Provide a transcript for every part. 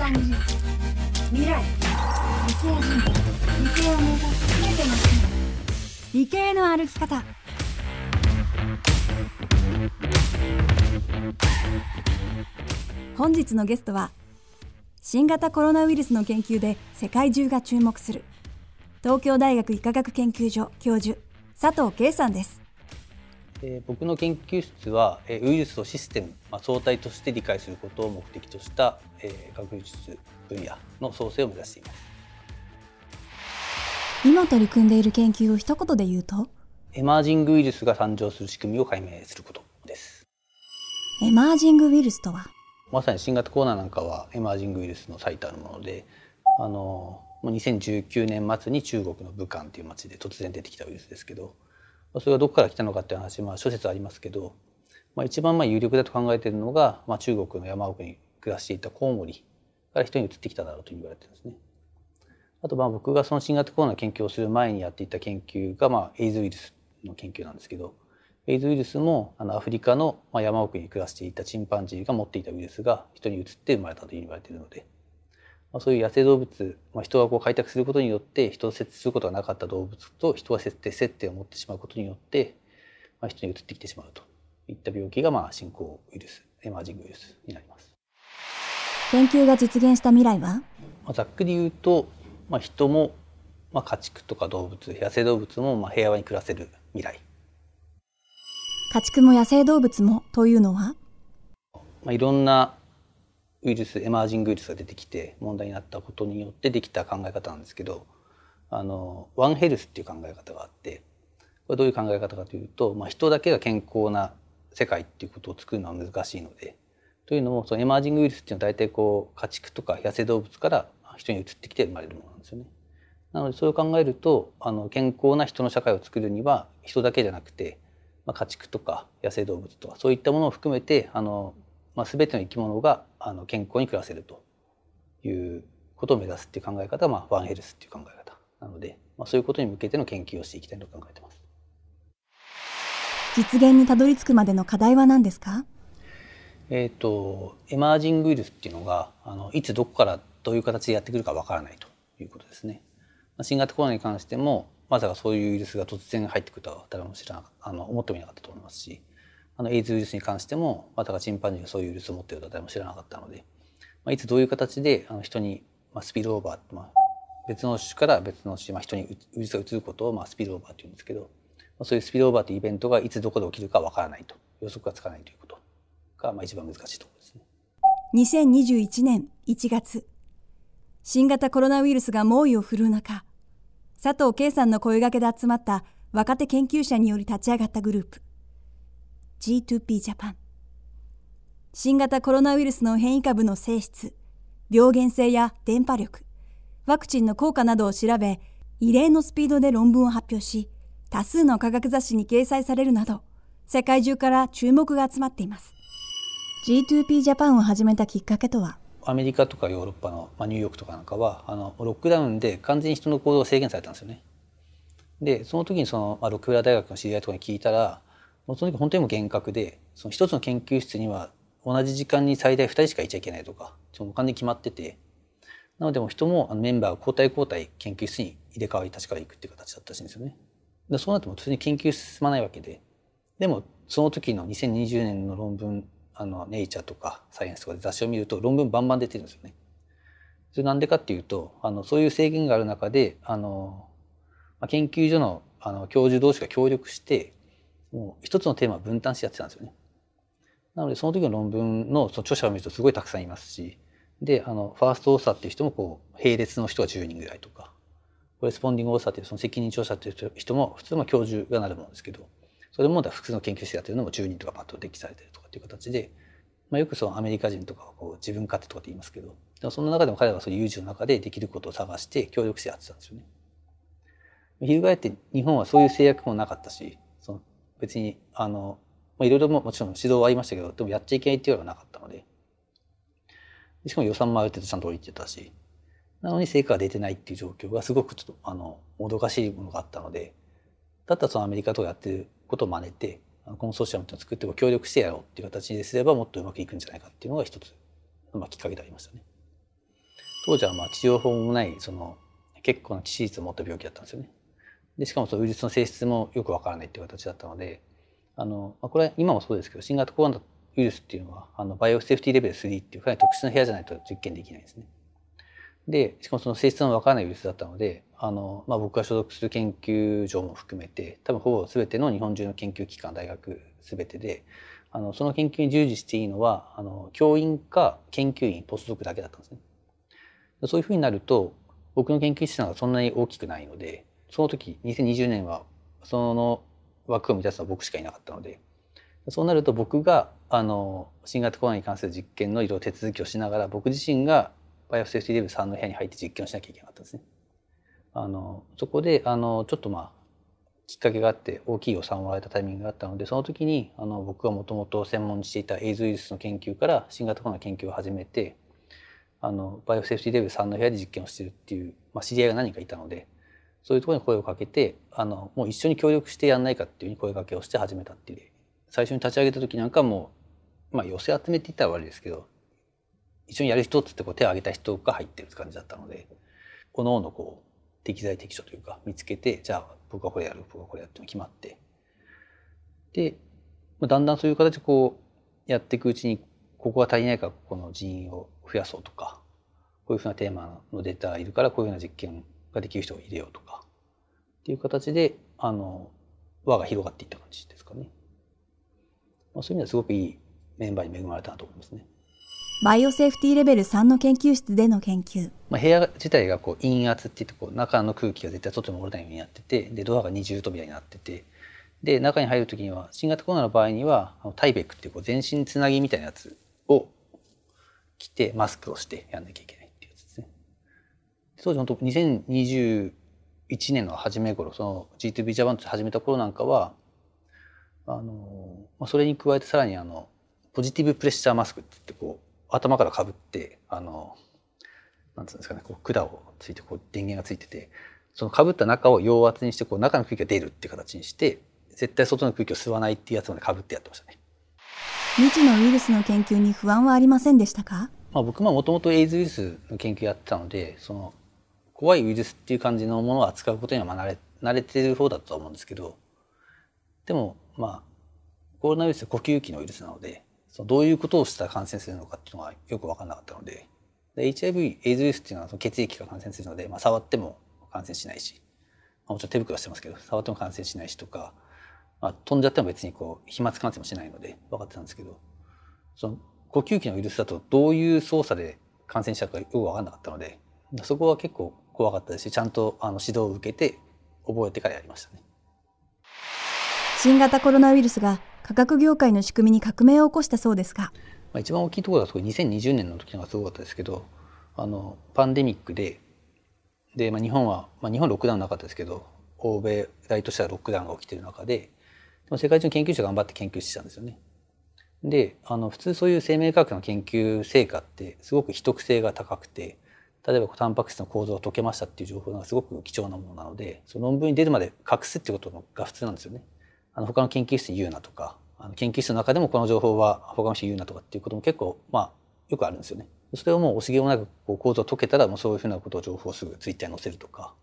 間技術未来理系人理系を目指す全ての人理系の歩き方本日のゲストは新型コロナウイルスの研究で世界中が注目する東京大学医科学研究所教授佐藤圭さんですえー僕の研究室は、えーウイルスをシステム、まあ、相対として理解することを目的とした、えー学術分野の創生を目指しています。今取り組んでいる研究を一言で言うと？エマージングウイルスが誕生する仕組みを解明することです。エマージングウイルスとは？まさに新型コロナなんかはエマージングウイルスの最たるもので、あのもう2019年末に中国の武漢という町で突然出てきたウイルスですけど、まあそれがどこから来たのかっていう話、まあ、諸説ありますけど、まあ、一番まあ有力だと考えているのが、まあ、中国の山奥に暮らしていたコウモリから人に移ってきただろうと言われてるんですね。あとまあ僕がその新型コロナ研究をする前にやっていた研究がまあエイズウイルスの研究なんですけどエイズウイルスもあのアフリカのまあ山奥に暮らしていたチンパンジーが持っていたウイルスが人に移って生まれたと言われているので、まあ、そういう野生動物、まあ、人がこう開拓することによって人と接することがなかった動物と人が接点接点を持ってしまうことによって、まあ、人に移ってきてしまうといった病気がまあ進行ウイルスエマージングウイルスになります。研究が実現した未来は？まあ、ざっくり言うと、まあ、人も、まあ、家畜とか動物野生動物もまあ平和に暮らせる未来、家畜も野生動物もというのは？まあ、いろんなウイルスエマージングウイルスが出てきて問題になったことによってできた考え方なんですけどあのワンヘルスっていう考え方があってこれどういう考え方かというと、まあ、人だけが健康な世界っていうことを作るのは難しいのでというのもそのエマージングウイルスっていうのは大体こう家畜とか野生動物から人に移ってきて生まれるものなんですよね。なのでそれを考えるとあの健康な人の社会を作るには人だけじゃなくて、まあ、家畜とか野生動物とかそういったものを含めてあの、まあ、全ての生き物があの健康に暮らせるということを目指すっていう考え方が、まあ、ワンヘルスっていう考え方なので、まあ、そういうことに向けての研究をしていきたいと考えてます。実現にたどり着くまでの課題は何ですか？えー、とエマージングウイルスっていうのがあのいつどこからどういう形でやってくるかわからないということですね。まあ新型コロナに関してもまさかそういうウイルスが突然入ってくるとは誰も知らなあの思ってもいなかったと思いますしあのエイズウイルスに関してもまさかチンパンジーがそういうウイルスを持っているとは誰も知らなかったので、まあ、いつどういう形であの人に、まあ、スピルオーバー、まあ、別の種から別の種、まあ、人にウイルスが移ることを、まあ、スピルオーバーというんですけど、まあ、そういうスピルオーバーというイベントがいつどこで起きるかわからないと予測がつかないということが、まあ、一番難しいところですね。2021年1月新型コロナウイルスが猛威を振るう中佐藤圭さんの声掛けで集まった若手研究者により立ち上がったグループ G2P ジャパン新型コロナウイルスの変異株の性質病原性や伝播力ワクチンの効果などを調べ異例のスピードで論文を発表し多数の科学雑誌に掲載されるなど世界中から注目が集まっています。G2P ジャパンを始めたきっかけとは？アメリカとかヨーロッパの、まあ、ニューヨークとかなんかはあのロックダウンで完全に人の行動が制限されたんですよね。でその時にその、まあ、ロックフェラー大学の知り合いとかに聞いたらもうその時本当にも厳格でその一つの研究室には同じ時間に最大2人しかいちゃいけないとかその完全に決まっててなのでも人もあのメンバー交代交代研究室に入れ替わり立ち替わり行くっていう形だったしいんですよね。でそうなっても普通に研究進まないわけででもその時の2020年の論文あのネイチャーとかサイエンスとかで雑誌を見ると論文バンバン出てるんですよね。それなんでかっていうとあのそういう制限がある中であの、まあ、研究所のあの教授同士が協力してもう一つのテーマ分担してやってたんですよね。なのでその時の論文のその著者を見るとすごいたくさんいますしであのファーストオーサーっていう人もこう並列の人が10人ぐらいとかコレスポンディングオーサーっていうその責任調査っていう人も普通の教授がなるものですけどそれも複数の研究室やってるのも10人とかパッと適されてるとかっていう形で、まあ、よくそのアメリカ人とかはこう自分勝手とかって言いますけどでもその中でも彼らはそういう有事の中でできることを探して協力してやってたんですよね。翻って日本はそういう制約もなかったし別にあのいろいろもちろん指導はありましたけどでもやっちゃいけないっていうのはなかったのでしかも予算もある程度ちゃんと降りてたしなのに成果が出てないっていう状況がすごくちょっとあのもどかしいものがあったのでだったらそのアメリカとかやってることを真似てコンソーシアムっていうのを作って協力してやろうっていう形にすればもっとうまくいくんじゃないかっていうのが一つ、まあ、きっかけでありましたね。当時はまあ治療法もないその結構な致死率を持った病気だったんですよね。でしかもそのウイルスの性質もよくわからないっていう形だったのであの、まあ、これは今もそうですけど新型コロナウイルスっていうのはあのバイオセーフティーレベル3っていうかなり特殊な部屋じゃないと実験できないんですね。でしかもその性質のわからないウイルスだったのであの、まあ、僕が所属する研究所も含めて多分ほぼ全ての日本中の研究機関大学全てであのその研究に従事していいのはあの教員か研究員ポスドクだけだったんですね。そういうふうになると僕の研究室がそんなに大きくないのでその時2020年はその枠を満たすのは僕しかいなかったのでそうなると僕があの新型コロナに関する実験のいろいろ手続きをしながら僕自身がバイオセーフティレベル3の部屋に入って実験をしなきゃいけなかったんですね。あのそこであのちょっとまあきっかけがあって大きい予算をもらえたタイミングがあったのでその時にあの僕がもともと専門にしていたエイズウイルスの研究から新型コロナ研究を始めてあのバイオセーフティレベル3の部屋で実験をしてるっていう、まあ、知り合いが何かいたのでそういうところに声をかけてあのもう一緒に協力してやんないかっていうふうに声かけをして始めたっていう。最初に立ち上げた時なんかもまあ寄せ集めて言ったら悪いですけど一緒にやる人っつってこう手を挙げた人が入ってるって感じだったのでおのおのこう適材適所というか見つけてじゃあ僕はこれやる僕はこれやるって決まって。でまあだんだんそういう形でこうやっていくうちにここが足りないからここの人員を増やそうとかこういうふうなテーマのデータがいるからこういうふうな実験ができる人を入れようとかっていう形であの輪が広がっていった感じですかね。まあ、そういう意味ではすごくいいメンバーに恵まれたなと思いますね。バイオセーフティレベル3の研究室での研究。まあ、部屋自体がこう陰圧って言ってこう中の空気が絶対外に漏れないようになっててでドアが二重扉になっててで中に入る時には新型コロナの場合にはタイベックっていうこう全身つなぎみたいなやつを着てマスクをしてやんなきゃいけないっていうやつですね。当時本当2021年の初め頃その G2B ジャパンと始めた頃なんかはあの、まあ、それに加えてさらにあのポジティブプレッシャーマスクって言ってこう頭からかぶってあのなんつうんですかねこう管をついてこう電源がついててそのかぶった中を陽圧にしてこう中の空気が出るっていう形にして絶対外の空気を吸わないっていうやつまでかぶってやってましたね。未知のウイルスの研究に不安はありませんでしたか、まあ、僕ももともとエイズウイルスの研究やってたのでその怖いウイルスっていう感じのものを扱うことにはまあ慣れ慣れてる方だと思うんですけどでもまあコロナウイルスは呼吸器のウイルスなのでそのどういうことをしたら感染するのかっていうのがよく分からなかったのでで HIV エイズウイルスっていうのは血液が感染するので、まあ、触っても感染しないし、まあ、もちろん手袋してますけど触っても感染しないしとか、まあ、飛んじゃっても別にこう飛沫感染もしないので分かってたんですけどその呼吸器のウイルスだとどういう操作で感染したかよく分かんなかったのでそこは結構怖かったですしちゃんとあの指導を受けて覚えてからやりましたね。新型コロナウイルスが価格業界の仕組みに革命を起こしたそうですが、まあ、一番大きいところだと2020年の時のがすごかったですけどあのパンデミックでで、まあ、日本は、まあ、日本ロックダウンなかったですけど欧米大としてはロックダウンが起きてる中ででも世界中の研究者が頑張って研究してたんですよね。であの普通そういう生命科学の研究成果ってすごく秘匿性が高くて例えばタンパク質の構造が解けましたっていう情報がすごく貴重なものなのでその論文に出るまで隠すってことが普通なんですよね。あの他の研究室に言うなとかあの研究室の中でもこの情報は他の人に言うなとかっていうことも結構まあよくあるんですよね。それをもう惜しげもなくこう構造を解けたらもうそういうふうなことを情報をすぐツイッターに載せるとか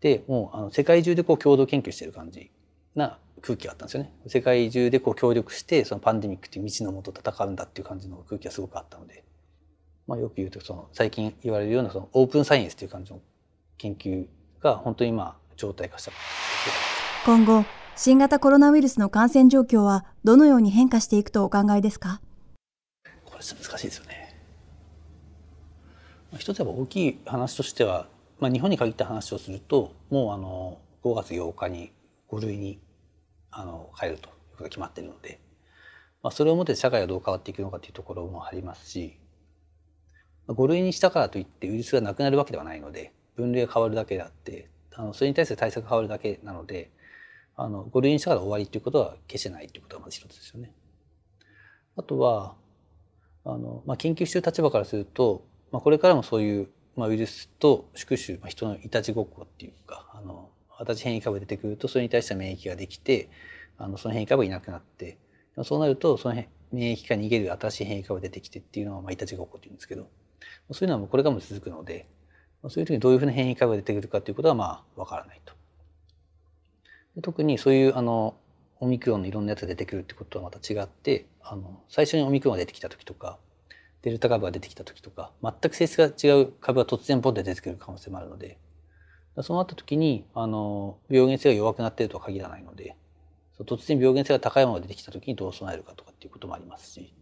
でもうあの世界中でこう共同研究してる感じな空気があったんですよね。世界中でこう協力してそのパンデミックっていう未知のもと戦うんだっていう感じの空気がすごくあったので、まあ、よく言うとその最近言われるようなそのオープンサイエンスという感じの研究が本当に今状態化した。今後新型コロナウイルスの感染状況はどのように変化していくとお考えですか？これ難しいですよね。まあ一つは大きい話としては、まあ、日本に限った話をするともうあの5月8日に5類にあの変えるということが決まっているので、まあ、それをもって社会がどう変わっていくのかというところもありますし5類にしたからといってウイルスがなくなるわけではないので分類が変わるだけであってあのそれに対する対策が変わるだけなのであの5類にしたから終わりということは決してないということがまず一つですよね。あとはあの、まあ、研究している立場からすると、まあ、これからもそういう、まあ、ウイルスと宿主、まあ、人のいたちごっこっていうかあの私変異株が出てくるとそれに対して免疫ができてあのその変異株がいなくなってそうなるとその免疫から逃げる新しい変異株が出てきてっていうのは、まあ、いたちごっこっていうんですけどそういうのはもうこれからも続くのでそういう時にどういうふうな変異株が出てくるかということはまあわからないと。特にそういうあのオミクロンのいろんなやつが出てくるってことはまた違ってあの最初にオミクロンが出てきた時とかデルタ株が出てきた時とか全く性質が違う株が突然ポンで出てくる可能性もあるのでそうなった時にあの病原性が弱くなっているとは限らないので突然病原性が高いものが出てきた時にどう備えるかとかっていうこともありますし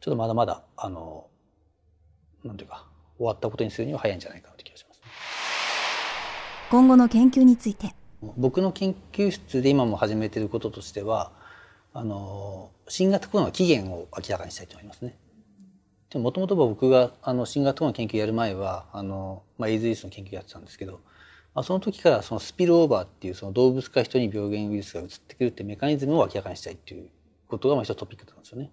ちょっとまだまだあのなんていうか終わったことにするには早いんじゃないかなという気がします、ね、今後の研究について僕の研究室で今も始めていることとしてはあの新型コロナの起源を明らかにしたいと思いますね。もともと僕があの新型コロナの研究やる前はあの、まあ、エイズウイルスの研究やってたんですけど、まあ、その時からそのスピルオーバーっていうその動物から人に病原ウイルスが移ってくるってメカニズムを明らかにしたいっていうことがまあ一つトピックなんですよね。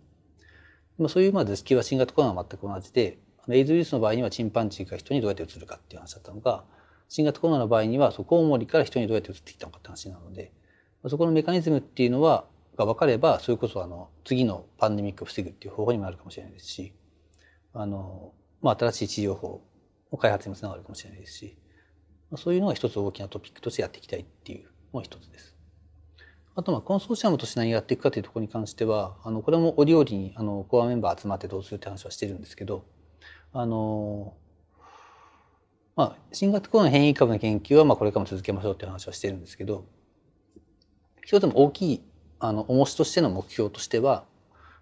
まあ、そういうまあ図式は新型コロナは全く同じでエイズウイルスの場合にはチンパンジーが人にどうやって移るかっていう話だったのが新型コロナの場合にはそコウモリから人にどうやって移ってきたのかって話なのでそこのメカニズムっていうのはが分かればそれこそあの次のパンデミックを防ぐっていう方法にもなるかもしれないですしあの、まあ、新しい治療法の開発にもつながるかもしれないですしまあそういうのが一つ大きなトピックとしてやっていきたいっていうのが一つです。あとまあコンソーシアムとして何やっていくかというところに関してはあのこれも折々にあのコアメンバー集まってどうするって話はしてるんですけどあのまあ、新型コロナ変異株の研究はまあこれからも続けましょうっていう話はしてるんですけど一つも大きいあの重しとしての目標としては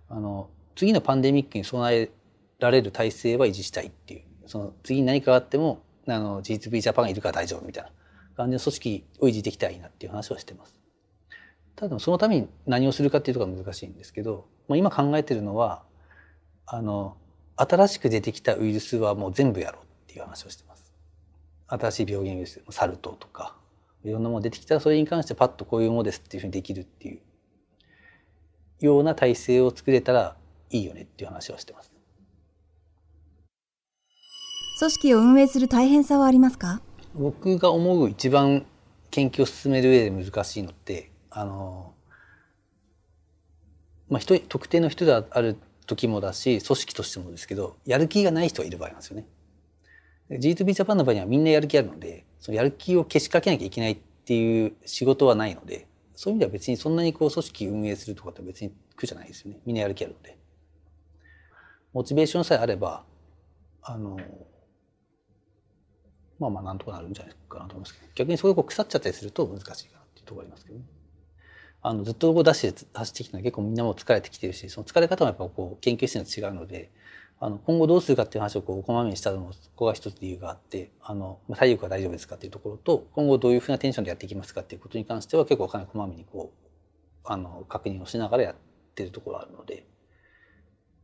あの次のパンデミックに備えられる体制は維持したいっていうその次に何かあってもあの G2B ジャパンがいるから大丈夫みたいな感じの組織を維持できたらいいなっていう話はしてます。ただそのために何をするかっていうところが難しいんですけど、まあ、今考えてるのはあの新しく出てきたウイルスはもう全部やろうっていう話をしてます。新しい病原ウイルスサル痘とかいろんなもの出てきたらそれに関してパッとこういうものですっていうふうにできるっていうような体制を作れたらいいよねっていう話はしてます。組織を運営する大変さはありますか？僕が思う一番研究を進める上で難しいのってあの、まあ、人特定の人である時もだし組織としてもですけどやる気がない人がいる場合なんですよね。G2B ジャパンの場合にはみんなやる気あるのでそのやる気をけしかけなきゃいけないっていう仕事はないのでそういう意味では別にそんなにこう組織運営するとかって別に苦じゃないですよねみんなやる気あるのでモチベーションさえあればあのまあまあなんとかなるんじゃないかなと思いますけど逆にそれこう腐っちゃったりすると難しいかなっていうところありますけどね。あのずっとこう出して走ってきたのは結構みんなも疲れてきてるしその疲れ方もやっぱこう研究室に違うのであの今後どうするかっていう話をこうこまめにしたのもここが一つ理由があってあの体力は大丈夫ですかっていうところと今後どういうふうなテンションでやっていきますかっていうことに関しては結構かなりこまめにこうあの確認をしながらやってるところがあるので、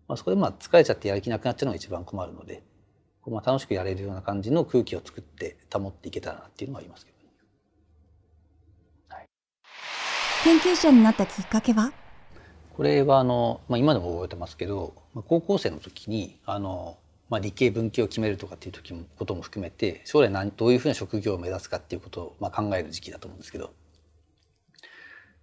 まあ、そこでまあ疲れちゃってやる気なくなっちゃうのが一番困るのでまあ楽しくやれるような感じの空気を作って保っていけたらなっていうのはありますけど、ね、はい、研究者になったきっかけは？これはあの、まあ、今でも覚えてますけど高校生の時にあの、まあ、理系文系を決めるとかっていう時もことも含めて将来何どういうふうな職業を目指すかっていうことを、まあ、考える時期だと思うんですけど。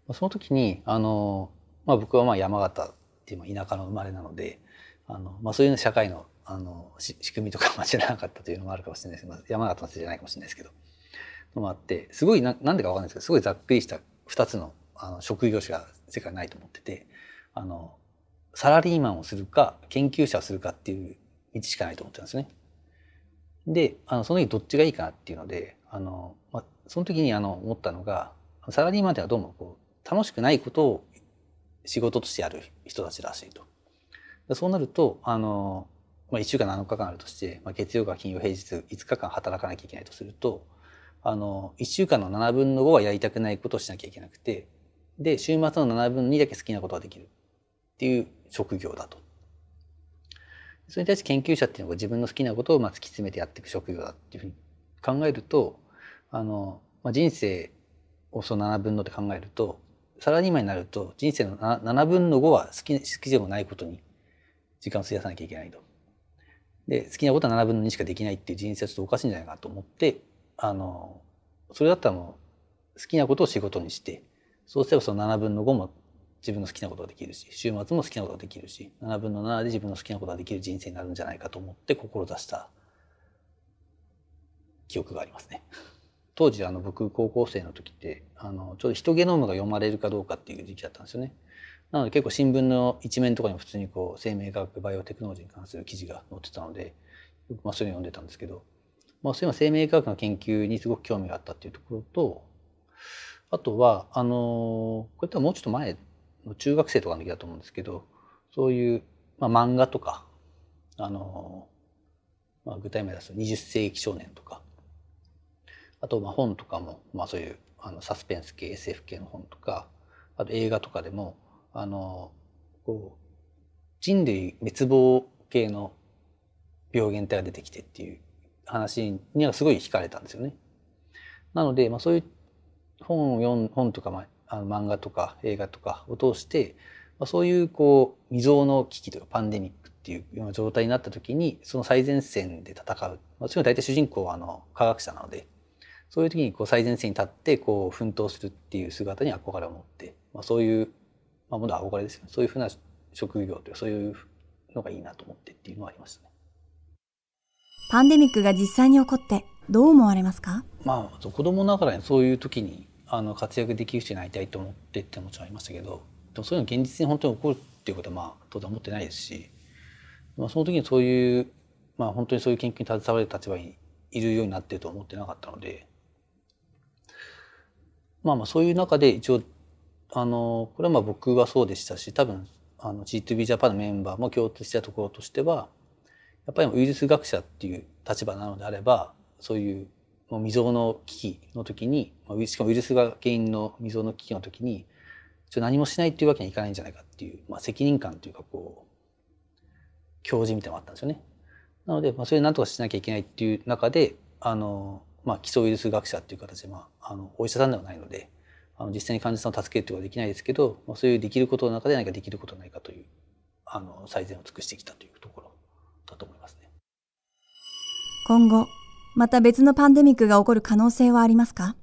まあその時にあの、まあ、僕はまあ山形っていう田舎の生まれなのであの、まあ、そういう社会のあの仕組みとか 知らなかったというのもあるかもしれないです、まあ、山形のせいじゃないかもしれないですけど。のもあってすごいななんでか分かんないですけどすごいざっくりした2つのあの職業しか世界ないと思っててあのサラリーマンをするか研究者をするかっていう道しかないと思ってたんですね。であのその時どっちがいいかなっていうのであの、まあ、その時にあの思ったのがサラリーマンっていうのはどうもこう楽しくないことを仕事としてやる人たちらしいと。そうなるとあの、まあ、1週間7日間あるとして、まあ、月曜か金曜平日5日間働かなきゃいけないとするとあの1週間の7分の5はやりたくないことをしなきゃいけなくてで週末の7分の2だけ好きなことができるっていう職業だと。それに対して研究者っていうのは自分の好きなことをまあ突き詰めてやっていく職業だっていうふうに考えるとあの、まあ、人生をその7分のって考えるとサラリーマンになると人生の7分の5は好き好きでもないことに時間を費やさなきゃいけないと。で好きなことは7分の2しかできないっていう人生はちょっとおかしいんじゃないかと思ってあのそれだったらもう好きなことを仕事にしてそうすればその7分の5も自分の好きなことができるし週末も好きなことができるし7分の7で自分の好きなことができる人生になるんじゃないかと思って志した記憶がありますね。当時あの僕高校生の時ってあのちょうどヒトゲノムが読まれるかどうかっていう時期だったんですよね。なので結構新聞の一面とかにも普通にこう生命科学バイオテクノロジーに関する記事が載ってたので、まあ、そういうの読んでたんですけど、まあ、そういう生命科学の研究にすごく興味があったっていうところとあとはあのこれってもうちょっと前の中学生とかの時だと思うんですけどそういう、まあ、漫画とかあの、まあ、具体名出すと20世紀少年とかあとまあ本とかも、まあ、そういうあのサスペンス系 SF 系の本とかあと映画とかでもあのこう人類滅亡系の病原体が出てきてっていう話にはすごい惹かれたんですよね。なので、まあ、そういう本を読ん本とか、まあ、あの漫画とか映画とかを通して、まあ、そういうこう未曾有の危機とかパンデミックっていうような状態になった時にその最前線で戦う、まあ、そういうの大体主人公はあの科学者なのでそういう時にこう最前線に立ってこう奮闘するっていう姿に憧れを持って、まあ、そういう、まあ、もの憧れですよね。そういうふうな職業というかそういうのがいいなと思ってっていうのはありましたね。パンデミックが実際に起こってどう思われますか？まあ子供ながらにそういう時にあの活躍できる人になりたいと思ってってもちろんありましたけどでもそういうの現実に本当に起こるっていうことはまあ当然思ってないですし、まあ、その時にそういうまあ本当にそういう研究に携われる立場にいるようになってると思ってなかったのでまあまあそういう中で一応あのこれはまあ僕はそうでしたし多分あの G2B ジャパンのメンバーも共通したところとしてはやっぱりウイルス学者っていう立場なのであればそういう未曾有の危機の時にしかもウイルスが原因の未曾有の危機の時に何もしないっていうわけにはいかないんじゃないかっていう、まあ、責任感というかこう教示みたいなのがあったんですよね。なので、まあ、それ何とかしなきゃいけないっていう中であのまあ、基礎ウイルス学者っていう形で、まあ、あのお医者さんではないのであの実際に患者さんを助けるということはできないですけど、まあ、そういうできることの中で何かできることないかというあの最善を尽くしてきたというところだと思いますね。今後また別のパンデミックが起こる可能性はありますか？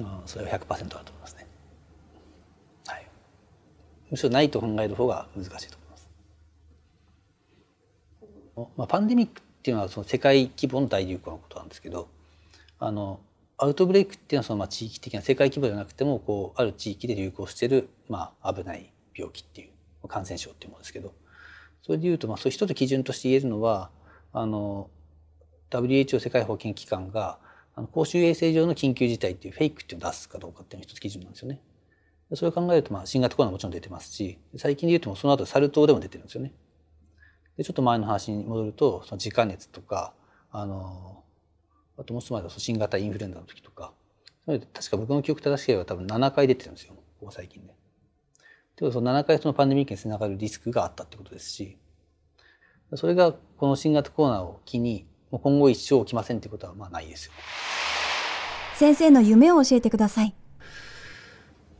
あそれは100%あると思いますね。はい。むしろないと考える方が難しいと思います。まあ、パンデミックっていうのはその世界規模の大流行のことなんですけどあのアウトブレイクっていうのはそのまあ地域的な世界規模じゃなくてもこうある地域で流行しているまあ危ない病気っていう感染症っていうものですけどそれでいうとまあそういう一つ基準として言えるのはあの WHO 世界保健機関があの公衆衛生上の緊急事態っていうフェイクっていうのを出すかどうかっていうのが一つ基準なんですよね。それを考えるとまあ新型コロナもちろん出てますし最近で言うとその後サル痘でも出てるんですよね。でちょっと前の話に戻るとその自家熱とかあのあともう少し前だと新型インフルエンザの時とか確か僕の記憶正しければ多分7回出てるんですよここ最近で。でその7回そのパンデミックにつながるリスクがあったってことですしそれがこの新型コロナを機に今後一生起きませんってことはまあないですよ。先生の夢を教えてください。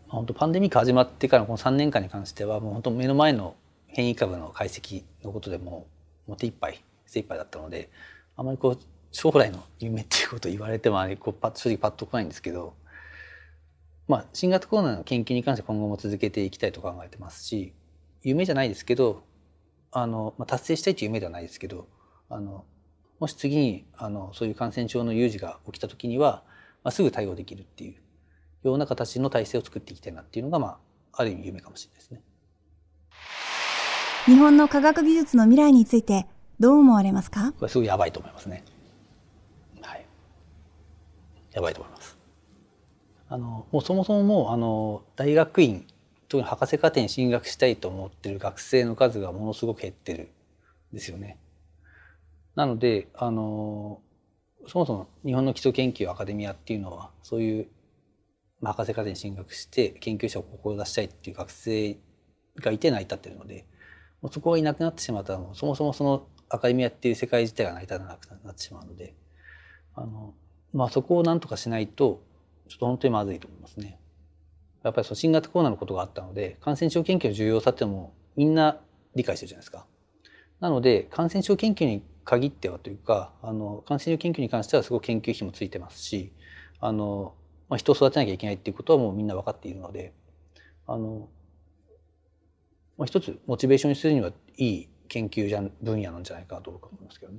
本当パンデミック始まってからこの3年間に関してはもう本当目の前の変異株の解析のことでももう手一杯精一杯だったのであまりこう将来の夢っていうことを言われてもあれこうパッ正直パッと来ないんですけど、まあ、新型コロナの研究に関して今後も続けていきたいと考えてますし夢じゃないですけどあの、まあ、達成したいという夢ではないですけどあのもし次にあのそういう感染症の有事が起きた時には、まあ、すぐ対応できるっていうような形の体制を作っていきたいなっていうのが、まあ、ある意味夢かもしれないですね。日本の科学技術の未来についてどう思われますか？これすごいやばいと思いますね。はい。やばいと思います。あの、もうそもそももう、あの、大学院、特に博士課程に進学したいと思ってる学生の数がものすごく減ってるんですよね。なので、あの、そもそも日本の基礎研究アカデミアっていうのは、そういう、ま、博士課程に進学して研究者を志したいっていう学生がいて成り立ってるので、もうそこがいなくなってしまったらもそもそもそのアカデミアっていう世界自体が成り立たなくなってしまうのであの、まあ、そこをなんとかしないとちょっと本当にまずいと思いますね。やっぱりその新型コロナのことがあったので感染症研究の重要さっていうのもみんな理解してるじゃないですか。なので感染症研究に限ってはというかあの感染症研究に関してはすごく研究費もついてますしあの、まあ、人を育てなきゃいけないっていうことはもうみんな分かっているのであのまあ、一つモチベーションにするにはいい研究じゃ分野なんじゃないかなと僕は思いますけどね。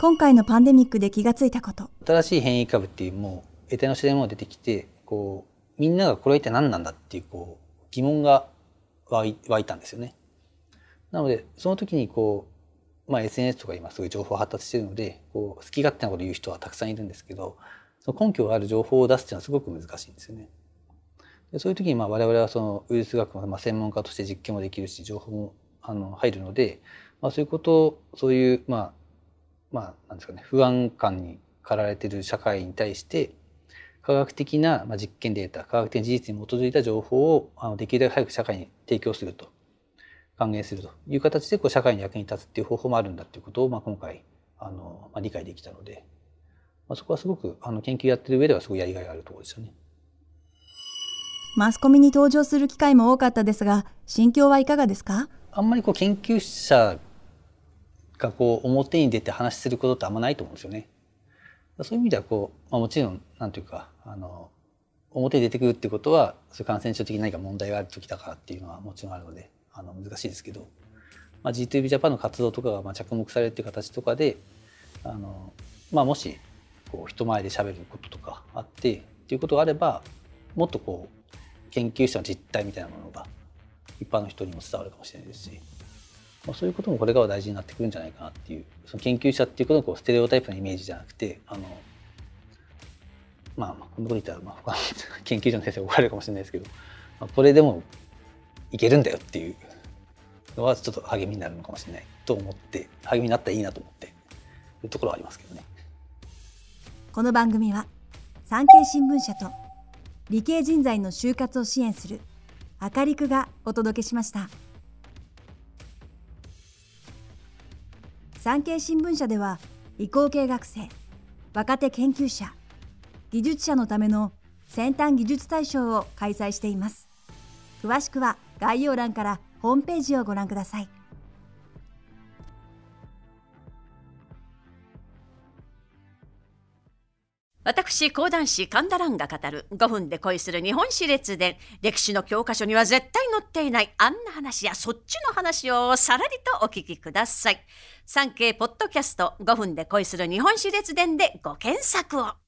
今回のパンデミックで気がついたこと。新しい変異株っていうもう得体の知れも出てきてこうみんながこれは一体何なんだっていうこう疑問が湧い湧いたんですよね。なのでその時にこう、まあ、SNS とか今すごい情報発達してるのでこう好き勝手なこと言う人はたくさんいるんですけどその根拠がある情報を出すっていうのはすごく難しいんですよね。でそういう時にまあ我々はそのウイルス学のまあ専門家として実験もできるし情報もあの入るので、まあ、そういうことをそういうまあまあなんですかね不安感に駆られている社会に対して科学的な実験データ科学的な事実に基づいた情報をできるだけ早く社会に提供すると還元するという形でこう社会に役に立つっていう方法もあるんだっていうことをまあ今回あの、まあ、理解できたので、まあ、そこはすごくあの研究やってる上ではすごいやりがいがあるところですよね。マスコミに登場する機会も多かったですが、心境はいかがですか？あんまりこう研究者がこう表に出て話することってあんまないと思うんですよね。そういう意味ではこう、まあ、もちろんなんていうかあの表に出てくるってことはそういう感染症的に何か問題がある時だからっていうのはもちろんあるのであの難しいですけど、まあ、G2B ジャパンの活動とかがまあ着目されるっていう形とかであの、まあ、もしこう人前で喋ることとかあってっていうことがあればもっとこう研究者の実態みたいなものが一般の人にも伝わるかもしれないですし、まあ、そういうこともこれからは大事になってくるんじゃないかなっていうその研究者っていうことのこうステレオタイプのイメージじゃなくてあのまあまあこんなこと言ったら、まあ、他の研究所の先生怒られるかもしれないですけど、まあ、これでもいけるんだよっていうのはちょっと励みになるのかもしれないと思って励みになったらいいなと思っていうところはありますけどね。この番組は産経新聞社と理系人材の就活を支援するあかりくがお届けしました産経新聞社では理工系学生若手研究者技術者のための先端技術大賞を開催しています詳しくは概要欄からホームページをご覧ください。私講談師神田蘭が語る5分で恋する日本史列伝。歴史の教科書には絶対載っていないあんな話やそっちの話をさらりとお聞きください。産経ポッドキャスト5分で恋する日本史列伝でご検索を。